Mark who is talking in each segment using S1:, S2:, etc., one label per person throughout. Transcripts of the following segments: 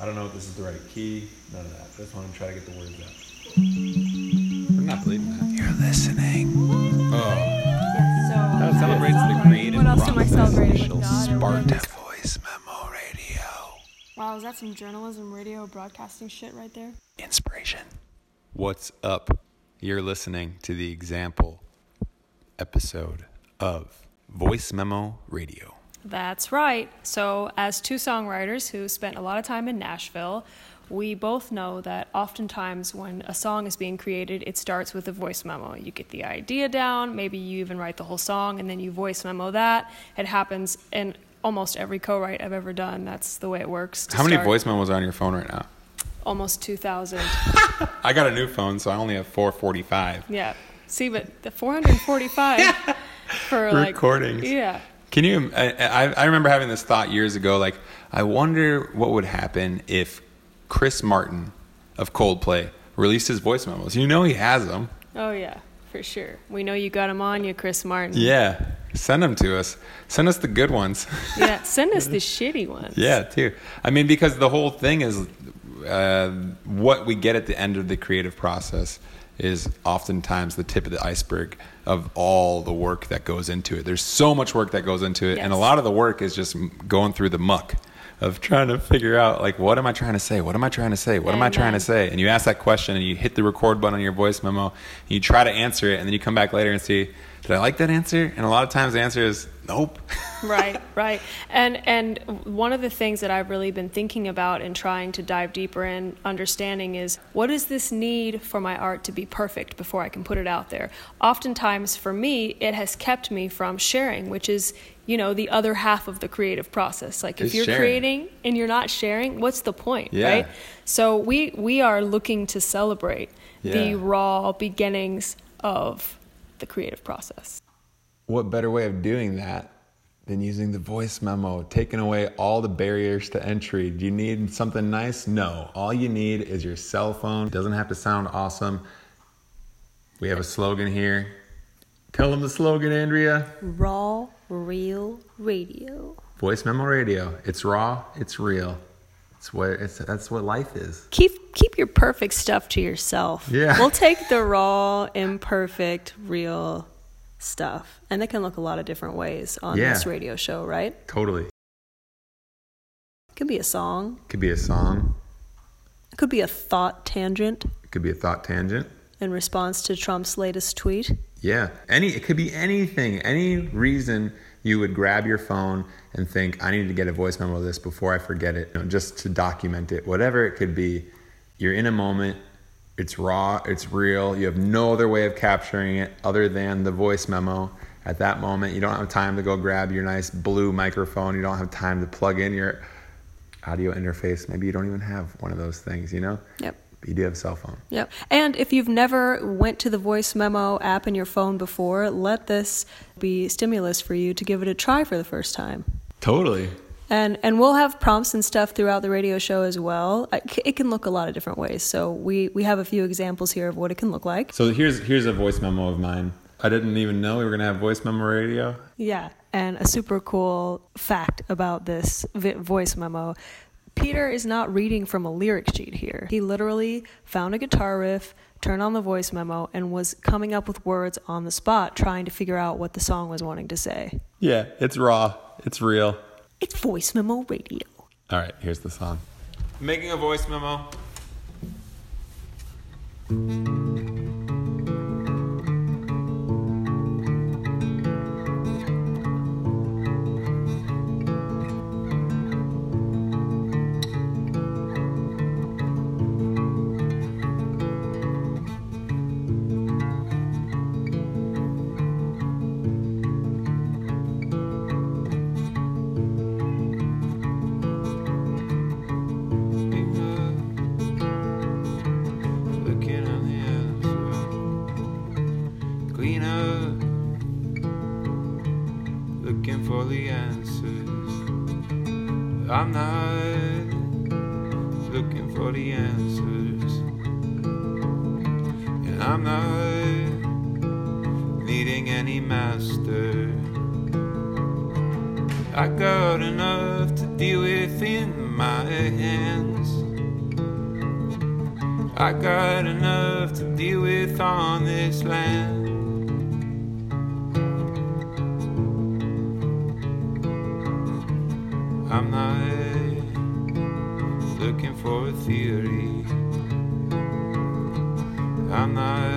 S1: I don't know if this is the right key. None of that. Just want to try to get the words out. I'm not believing that.
S2: You're listening.
S1: Oh,
S3: Yeah, so
S2: That uh, celebrates the creative
S3: What else am I
S2: process.
S3: celebrating
S2: Initial
S3: with
S2: spark
S3: what?
S2: voice memo radio.
S3: Wow, is that some journalism, radio, broadcasting shit right there?
S2: Inspiration.
S1: what's up? You're listening to the example episode of Voice Memo Radio.
S3: That's right. So, as two songwriters who spent a lot of time in Nashville, we both know that oftentimes when a song is being created, it starts with a voice memo. You get the idea down, maybe you even write the whole song, and then you voice memo that. It happens in almost every co write I've ever done. That's the way it works.
S1: How many
S3: start.
S1: voice memos are on your phone right now?
S3: Almost 2,000.
S1: I got a new phone, so I only have 445.
S3: Yeah. See, but the 445 for like
S1: Recordings.
S3: Yeah.
S1: Can you? I, I, remember having this thought years ago. Like, I wonder what would happen if Chris Martin of Coldplay released his voice memos. You know he has them.
S3: Oh yeah, for sure. We know you got them on you, Chris Martin.
S1: Yeah, send them to us. Send us the good ones.
S3: Yeah. Send us the shitty ones.
S1: yeah, too. I mean, because the whole thing is uh, what we get at the end of the creative process is oftentimes the tip of the iceberg of all the work that goes into it. There's so much work that goes into it, and a lot of the work is just going through the muck of trying to figure out like what am I trying to say? What am I trying to say? What am I trying to say? And you ask that question and you hit the record button on your voice memo and you try to answer it and then you come back later and see did I like that answer? And a lot of times the answer is nope.
S3: right, right. And and one of the things that I've really been thinking about and trying to dive deeper in understanding is what is this need for my art to be perfect before I can put it out there? Oftentimes for me, it has kept me from sharing, which is you know the other half of the creative process. Like if
S1: Is
S3: you're
S1: sharing.
S3: creating and you're not sharing, what's the point,
S1: Yeah.
S3: right? So we we are looking to celebrate the raw beginnings of the creative process.
S1: What better way of doing that than using the voice memo, taking away all the barriers to entry? Do you need something nice? No. All you need is your cell phone. It doesn't have to sound awesome. We have a slogan here. Tell them the slogan, Andrea.
S3: Raw, real radio.
S1: Voice memo radio. It's raw, it's real. It's what it's that's what life is.
S3: Keep keep your perfect stuff to yourself.
S1: Yeah.
S3: We'll take the raw, imperfect, real stuff. And it can look a lot of different ways on
S1: Yeah.
S3: this radio show, right?
S1: Totally.
S3: It could be a song.
S1: Could be a song,
S3: It could be a thought tangent
S1: it could be a thought tangent.
S3: in response to Trump's latest tweet.
S1: Yeah, any it could be anything, any reason you would grab your phone and think, I need to get a voice memo of this before I forget it, you know, just to document it, whatever it could be. You're in a moment, it's raw, it's real. You have no other way of capturing it other than the voice memo. At that moment, you don't have time to go grab your nice blue microphone. You don't have time to plug in your audio interface. Maybe you don't even have one of those things, you know?
S3: Yep.
S1: But you do have a cell phone.
S3: Yep. And if you've never went to the voice memo app in your phone before, let this be stimulus for you to give it a try for the first time.
S1: Totally.
S3: And and we'll have prompts and stuff throughout the radio show as well. It can look a lot of different ways. So we we have a few examples here of what it can look like.
S1: So here's here's a voice memo of mine. I didn't even know we were gonna have voice memo radio.
S3: Yeah. And a super cool fact about this voice memo. Peter is not reading from a lyric sheet here. He literally found a guitar riff, turned on the voice memo, and was coming up with words on the spot, trying to figure out what the song was wanting to say.
S1: Yeah, it's raw. It's real.
S3: It's voice memo radio.
S1: All right, here's the song. Making a voice memo.
S4: I'm not looking for the answers, and I'm not needing any master. I got enough to deal with in
S1: my hands. I got enough to deal with on this land. I'm not looking for a theory. I'm not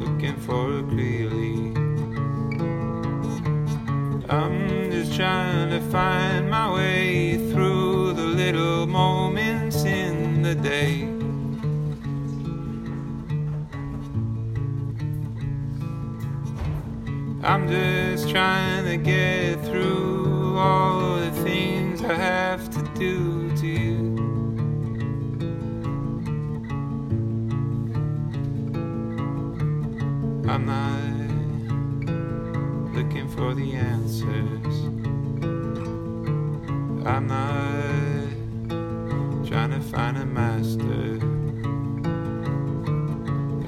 S1: looking for a clearly. I'm just trying to find my way through the little moments in the day. I'm just trying to get through all the things I have do to you. I'm not looking for the answers. I'm not trying to find a master.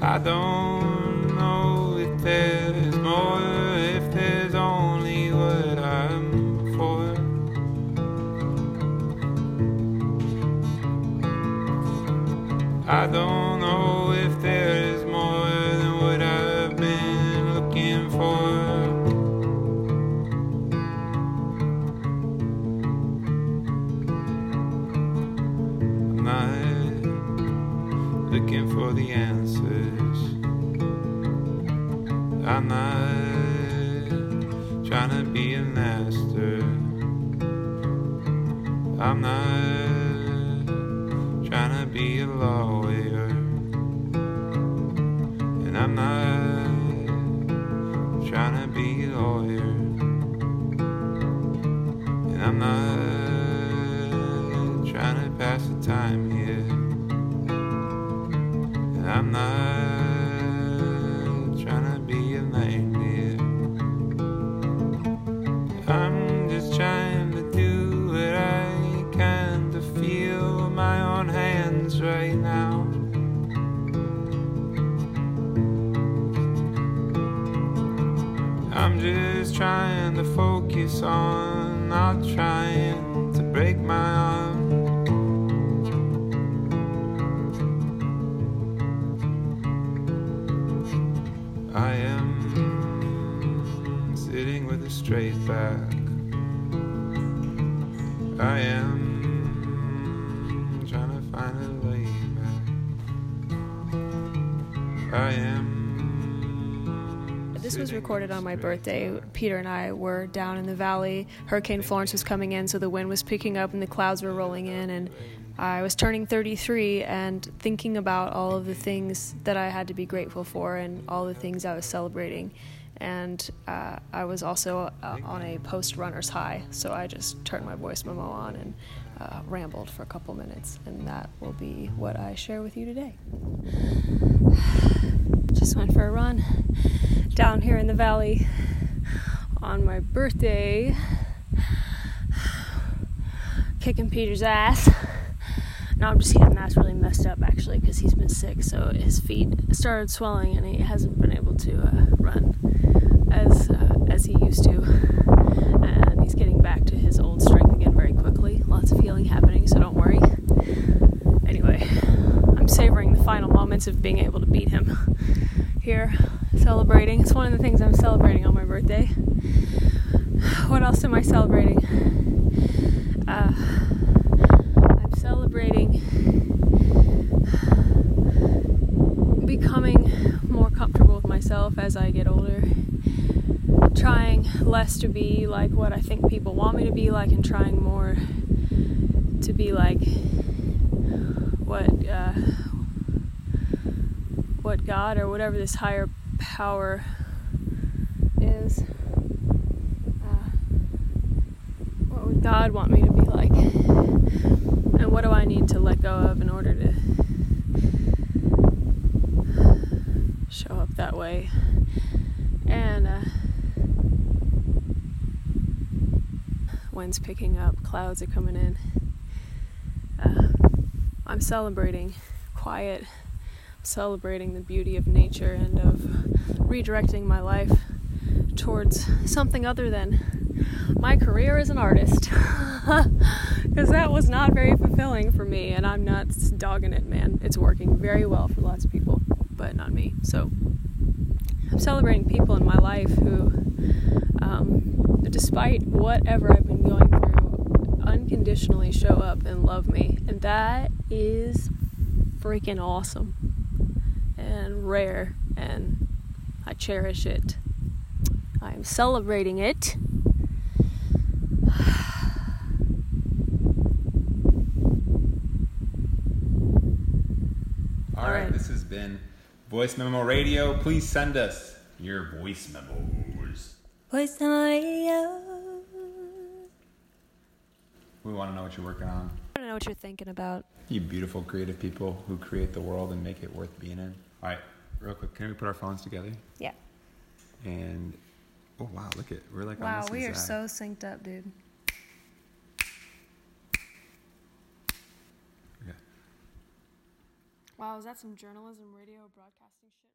S1: I don't know if there's I don't know if there's more than what I've been looking for. I'm not looking for the answers. I'm not trying to be a master. I'm not I'm not trying to pass the time here. I'm not trying to be a nightmare. I'm just trying to do what I can to feel my own hands right now. I'm just trying to focus on not trying to break my arm. I am sitting with a straight back. I am trying to find a way back. I am.
S3: This was recorded on my birthday. Peter and I were down in the valley. Hurricane Florence was coming in, so the wind was picking up and the clouds were rolling in. And I was turning 33 and thinking about all of the things that I had to be grateful for and all the things I was celebrating. And uh, I was also uh, on a post runner's high, so I just turned my voice memo on and uh, rambled for a couple minutes. And that will be what I share with you today. Just went for a run down here in the valley on my birthday, kicking Peter's ass. No, I'm just kidding. That's really messed up actually because he's been sick, so his feet started swelling and he hasn't been able to uh, run as uh, as he used to. And he's getting back to his old strength again very quickly. Lots of healing happening, so don't worry. Anyway, I'm savoring the final moments of being able to beat him here, celebrating. It's one of the things I'm celebrating on my birthday. What else am I celebrating? Uh, I'm celebrating becoming more comfortable with myself as I get older. Trying less to be like what I think people want me to be like, and trying more to be like what uh, what God or whatever this higher power is. Uh, what would God want me to be like? And what do I need to let go of in order to show up that way? And uh, wind's picking up, clouds are coming in. Uh, I'm celebrating quiet, celebrating the beauty of nature and of redirecting my life towards something other than my career as an artist. Because that was not very fulfilling for me, and I'm not dogging it, man. It's working very well for lots of people, but not me. So I'm celebrating people in my life who, um, despite whatever I've been going through, unconditionally show up and love me. And that is freaking awesome and rare, and I cherish it. I am celebrating it.
S1: All
S3: All
S1: right,
S3: right.
S1: this has been Voice Memo Radio. Please send us your voice memos.
S3: Voice Memo Radio.
S1: We want to know what you're working on.
S3: I don't know what you're thinking about.
S1: You beautiful, creative people who create the world and make it worth being in. All right, real quick, can we put our phones together?
S3: Yeah.
S1: And oh wow, look at we're like
S3: Wow, we are
S1: exact.
S3: so synced up, dude.
S1: Okay.
S3: Wow, is that some journalism radio broadcasting shit right